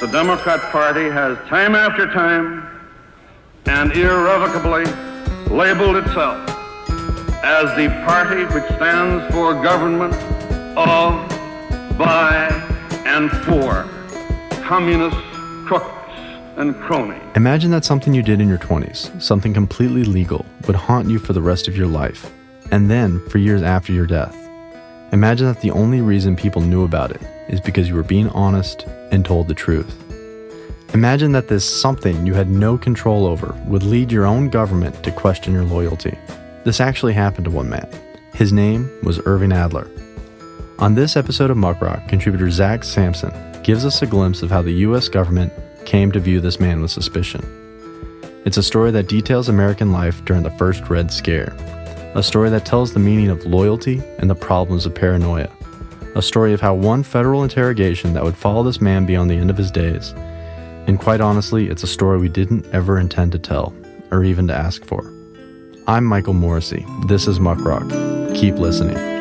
The Democrat Party has time after time and irrevocably labeled itself as the party which stands for government of, by, and for communists, crooks, and cronies. Imagine that something you did in your 20s, something completely legal, would haunt you for the rest of your life, and then for years after your death. Imagine that the only reason people knew about it is because you were being honest and told the truth. Imagine that this something you had no control over would lead your own government to question your loyalty. This actually happened to one man. His name was Irving Adler. On this episode of Muckrock, contributor Zach Sampson gives us a glimpse of how the US government came to view this man with suspicion. It's a story that details American life during the first Red Scare, a story that tells the meaning of loyalty and the problems of paranoia, a story of how one federal interrogation that would follow this man beyond the end of his days. And quite honestly, it's a story we didn't ever intend to tell, or even to ask for. I'm Michael Morrissey. This is Muckrock. Keep listening.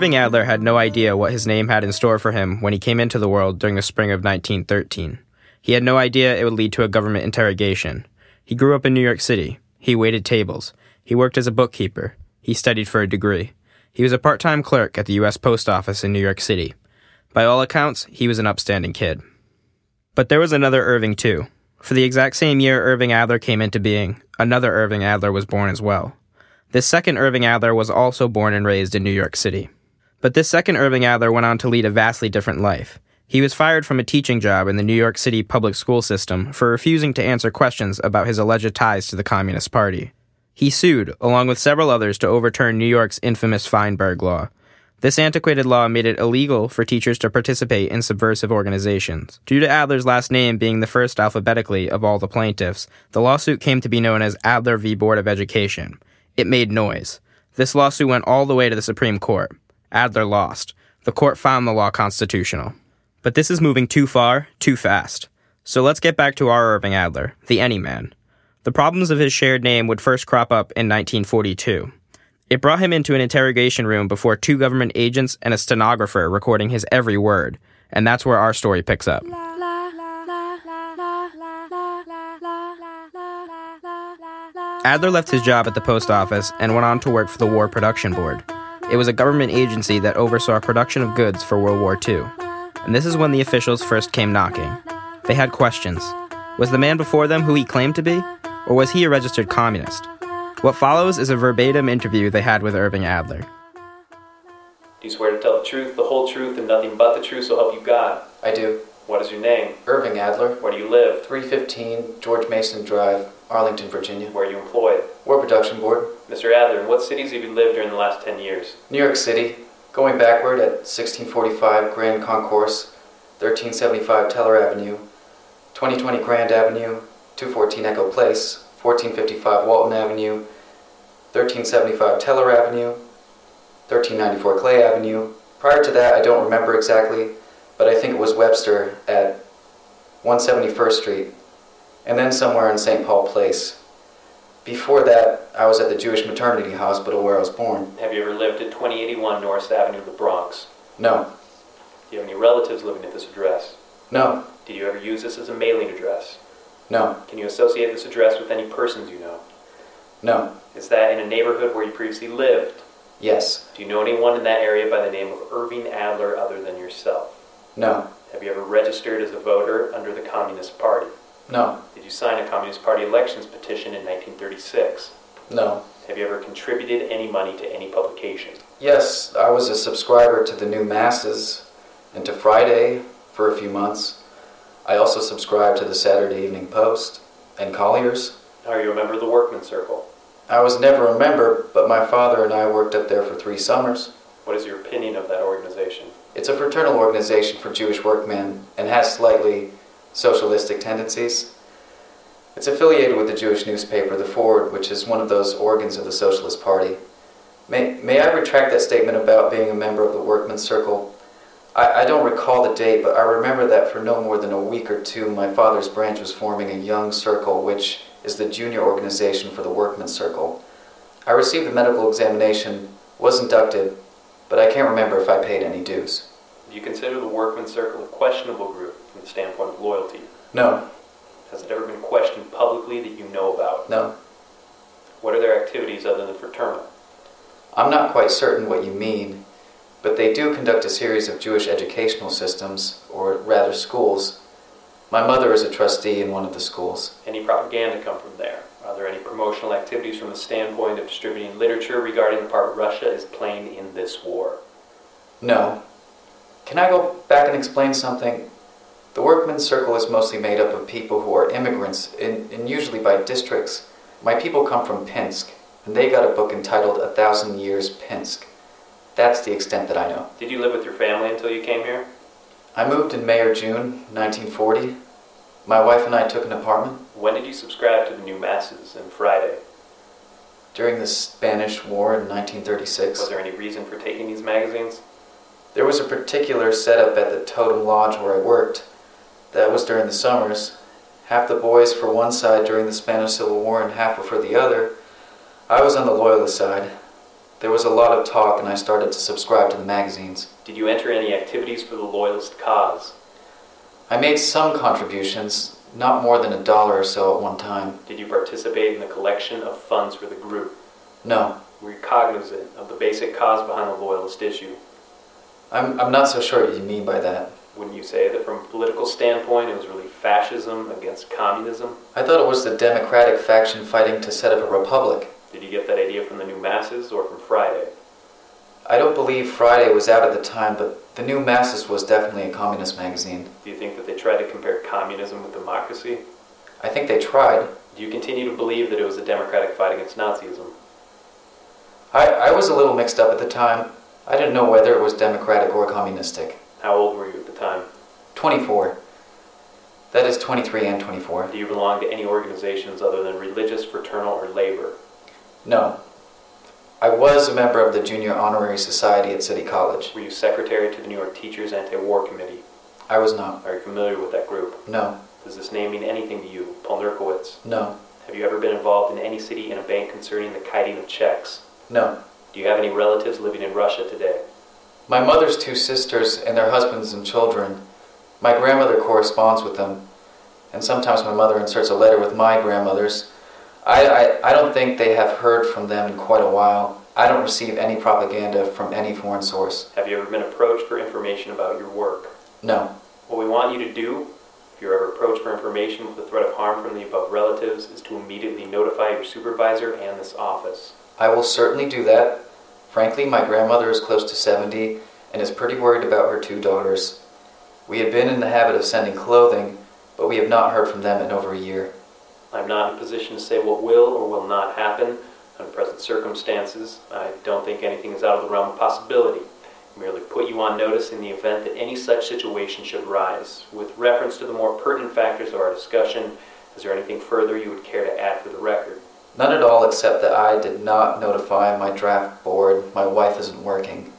Irving Adler had no idea what his name had in store for him when he came into the world during the spring of 1913. He had no idea it would lead to a government interrogation. He grew up in New York City. He waited tables. He worked as a bookkeeper. He studied for a degree. He was a part time clerk at the U.S. Post Office in New York City. By all accounts, he was an upstanding kid. But there was another Irving, too. For the exact same year Irving Adler came into being, another Irving Adler was born as well. This second Irving Adler was also born and raised in New York City. But this second Irving Adler went on to lead a vastly different life. He was fired from a teaching job in the New York City public school system for refusing to answer questions about his alleged ties to the Communist Party. He sued, along with several others, to overturn New York's infamous Feinberg Law. This antiquated law made it illegal for teachers to participate in subversive organizations. Due to Adler's last name being the first alphabetically of all the plaintiffs, the lawsuit came to be known as Adler v. Board of Education. It made noise. This lawsuit went all the way to the Supreme Court. Adler lost. The court found the law constitutional. But this is moving too far, too fast. So let's get back to our Irving Adler, the Any Man. The problems of his shared name would first crop up in 1942. It brought him into an interrogation room before two government agents and a stenographer recording his every word, and that's where our story picks up. Adler left his job at the post office and went on to work for the War Production Board. It was a government agency that oversaw production of goods for World War II. And this is when the officials first came knocking. They had questions. Was the man before them who he claimed to be? Or was he a registered communist? What follows is a verbatim interview they had with Irving Adler. Do you swear to tell the truth, the whole truth, and nothing but the truth, so help you God? I do. What is your name? Irving Adler, Where do you live? 315 George Mason Drive, Arlington, Virginia. Where are you employed? War Production Board, Mr. Adler, in what cities have you lived during the last 10 years? New York City. Going backward at 1645 Grand Concourse, 1375 Teller Avenue, 2020 Grand Avenue, 214 Echo Place, 1455 Walton Avenue, 1375 Teller Avenue, 1394 Clay Avenue. Prior to that, I don't remember exactly, but I think it was Webster at 171st Street, and then somewhere in St. Paul Place. Before that, I was at the Jewish Maternity Hospital where I was born. Have you ever lived at 2081 North Avenue, the Bronx? No, Do you have any relatives living at this address? no, Did you ever use this as a mailing address? no, Can you associate this address with any persons you know? no, Is that in a neighborhood where you previously lived? yes, Do you know anyone in that area by the name of Irving Adler other than yourself? No, Have you ever registered as a voter under the Communist Party? no, Did you sign a Communist Party elections petition in 1936? no. Have you ever contributed any money to any publication? Yes, I was a subscriber to the New Masses and to Friday for a few months. I also subscribed to the Saturday Evening Post and Collier's. Are you a member of the Workman Circle? I was never a member, but my father and I worked up there for three summers. What is your opinion of that organization? It's a fraternal organization for Jewish workmen and has slightly socialistic tendencies. It's affiliated with the Jewish newspaper, The Forward, which is one of those organs of the Socialist Party. May, may I retract that statement about being a member of the Workmen's Circle? I, I don't recall the date, but I remember that for no more than a week or two, my father's branch was forming a young circle which is the junior organization for the Workmen's Circle. I received the medical examination, was inducted, but I can't remember if I paid any dues. Do you consider the Workmen's Circle a questionable group from the standpoint of loyalty? No, Has it ever been questioned publicly that you know about? no, What are their activities other than fraternal? I'm not quite certain what you mean, but they do conduct a series of Jewish educational systems, or rather schools. My mother is a trustee in one of the schools. Any propaganda come from there? Are there any promotional activities from the standpoint of distributing literature regarding the part Russia is playing in this war? No. Can I go back and explain something? The Workmen's Circle is mostly made up of people who are immigrants, and, and usually by districts. My people come from Pinsk, and they got a book entitled A Thousand Years Pinsk. That's the extent that I know. Did you live with your family until you came here? I moved in May or June 1940. My wife and I took an apartment When did you subscribe to the New Masses and Friday? during the Spanish War in 1936. Was there any reason for taking these magazines? There was a particular setup at the Totem Lodge where I worked. That was during the summers. Half the boys for one side during the Spanish Civil War and half were for the other. I was on the loyalist side. There was a lot of talk and I started to subscribe to the magazines. Did you enter any activities for the Loyalist cause? I made some contributions, not more than a dollar or so at one time. Did you participate in the collection of funds for the group? No, Were you cognizant of the basic cause behind the Loyalist issue? I'm, I'm not so sure what you mean by that. Wouldn't you say that from a political standpoint it was really fascism against communism? I thought it was the Democratic faction fighting to set up a republic. Did you get that idea from the New Masses or from Friday? I don't believe Friday was out at the time, but the New Masses was definitely a communist magazine. Do you think that they tried to compare communism with democracy? I think they tried. Do you continue to believe that it was a democratic fight against Nazism? I, I was a little mixed up at the time. I didn't know whether it was democratic or communistic. How old were you at the time? 24. That is 23 and 24. Do you belong to any organizations other than religious, fraternal, or labor? No. I was a member of the Junior Honorary Society at City College. Were you secretary to the New York Teachers Anti-War Committee? I was not. Are you familiar with that group? No. Does this name mean anything to you, Paul Nurkowitz? No. Have you ever been involved in any city in a bank concerning the kiting of checks? No. Do you have any relatives living in Russia today? My mother's two sisters and their husbands and children. My grandmother corresponds with them, and sometimes my mother inserts a letter with my grandmother's. I, I, I don't think they have heard from them in quite a while. I don't receive any propaganda from any foreign source. Have you ever been approached for information about your work? No. What we want you to do, if you're ever approached for information with the threat of harm from the above relatives, is to immediately notify your supervisor and this office. I will certainly do that. Frankly, my grandmother is close to 70 and is pretty worried about her two daughters. We have been in the habit of sending clothing, but we have not heard from them in over a year. I'm not in a position to say what will or will not happen under present circumstances. I don't think anything is out of the realm of possibility. I Merely put you on notice in the event that any such situation should arise. With reference to the more pertinent factors of our discussion, is there anything further you would care to add for the record? None at all except that I did not notify my draft board my wife isn't working.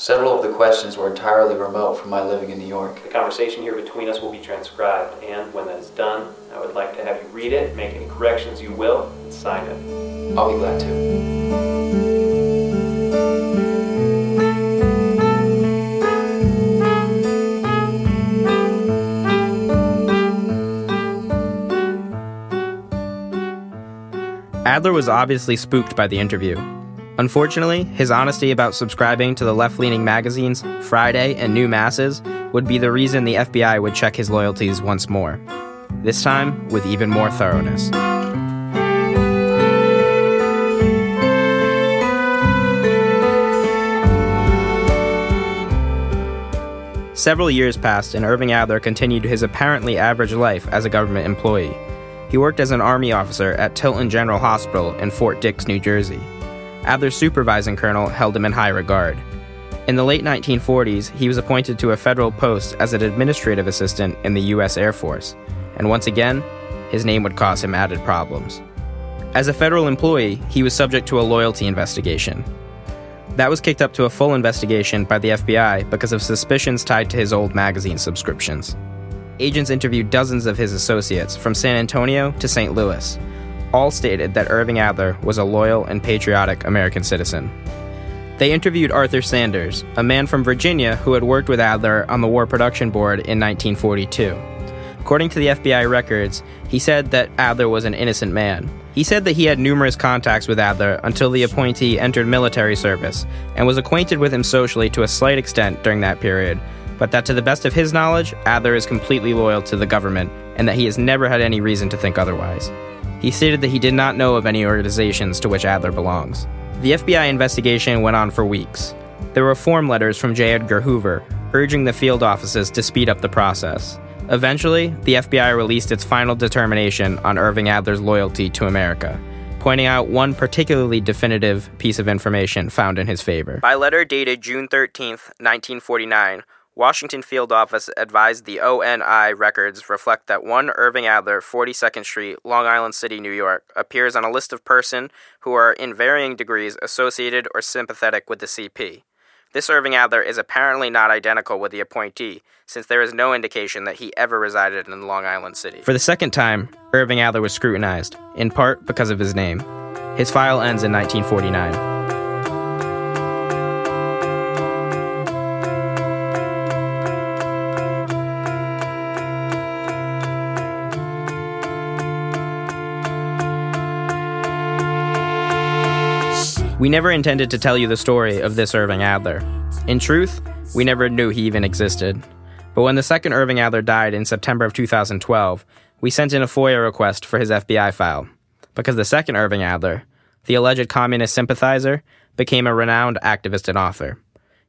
Several of the questions were entirely remote from my living in New York. The conversation here between us will be transcribed, and when that is done, I would like to have you read it, make any corrections you will, and sign it. I'll be glad to. Adler was obviously spooked by the interview. Unfortunately, his honesty about subscribing to the left leaning magazines Friday and New Masses would be the reason the FBI would check his loyalties once more. This time with even more thoroughness. Several years passed, and Irving Adler continued his apparently average life as a government employee. He worked as an Army officer at Tilton General Hospital in Fort Dix, New Jersey. Adler's supervising colonel held him in high regard. In the late 1940s, he was appointed to a federal post as an administrative assistant in the U.S. Air Force, and once again, his name would cause him added problems. As a federal employee, he was subject to a loyalty investigation. That was kicked up to a full investigation by the FBI because of suspicions tied to his old magazine subscriptions. agents interviewed dozens of his associates from San Antonio to St. Louis. All stated that Irving Adler was a loyal and patriotic American citizen. They interviewed Arthur Sanders, a man from Virginia who had worked with Adler on the War Production Board in 1942. According to the FBI records, he said that Adler was an innocent man. He said that he had numerous contacts with Adler until the appointee entered military service and was acquainted with him socially to a slight extent during that period, but that to the best of his knowledge, Adler is completely loyal to the government and that he has never had any reason to think otherwise. He stated that he did not know of any organizations to which Adler belongs. The FBI investigation went on for weeks. There were form letters from J. Edgar Hoover urging the field offices to speed up the process. Eventually, the FBI released its final determination on Irving Adler's loyalty to America, pointing out one particularly definitive piece of information found in his favor. By letter dated June 13, 1949, Washington Field Office advised the ONI records reflect that one Irving Adler, 42nd Street, Long Island City, New York, appears on a list of person who are in varying degrees associated or sympathetic with the CP. This Irving Adler is apparently not identical with the appointee, since there is no indication that he ever resided in Long Island City. For the second time, Irving Adler was scrutinized, in part because of his name. His file ends in 1949. We never intended to tell you the story of this Irving Adler. In truth, we never knew he even existed. But when the second Irving Adler died in September of 2012, we sent in a FOIA request for his FBI file. Because the second Irving Adler, the alleged communist sympathizer, became a renowned activist and author.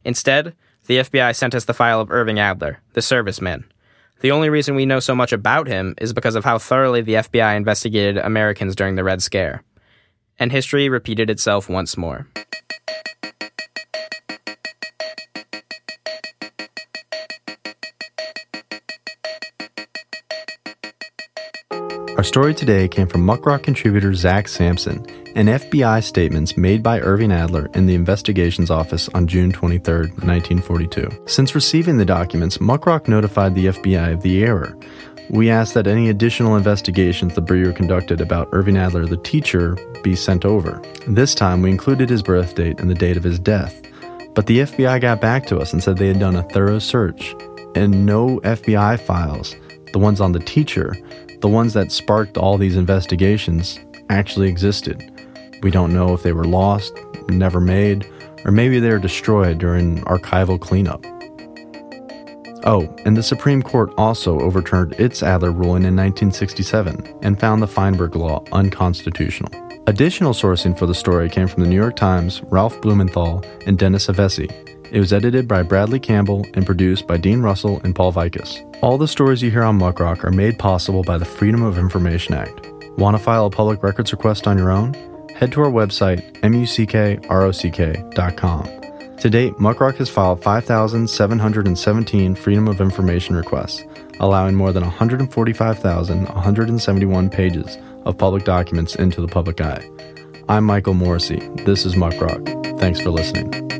Instead, the FBI sent us the file of Irving Adler, the serviceman. The only reason we know so much about him is because of how thoroughly the FBI investigated Americans during the Red Scare and history repeated itself once more. Our story today came from Muckrock contributor Zach Sampson and FBI statements made by Irving Adler in the investigations office on June 23, 1942. Since receiving the documents, Muckrock notified the FBI of the error, we asked that any additional investigations the Bureau conducted about Irving Adler, the teacher, be sent over. This time, we included his birth date and the date of his death. But the FBI got back to us and said they had done a thorough search, and no FBI files, the ones on the teacher, the ones that sparked all these investigations, actually existed. We don't know if they were lost, never made, or maybe they were destroyed during archival cleanup. Oh, and the Supreme Court also overturned its Adler ruling in 1967 and found the Feinberg Law unconstitutional. Additional sourcing for the story came from the New York Times, Ralph Blumenthal, and Dennis Hevesi. It was edited by Bradley Campbell and produced by Dean Russell and Paul Vikas. All the stories you hear on Muckrock are made possible by the Freedom of Information Act. Want to file a public records request on your own? Head to our website, muckrock.com. To date, Muckrock has filed 5,717 Freedom of Information requests, allowing more than 145,171 pages of public documents into the public eye. I'm Michael Morrissey. This is Muckrock. Thanks for listening.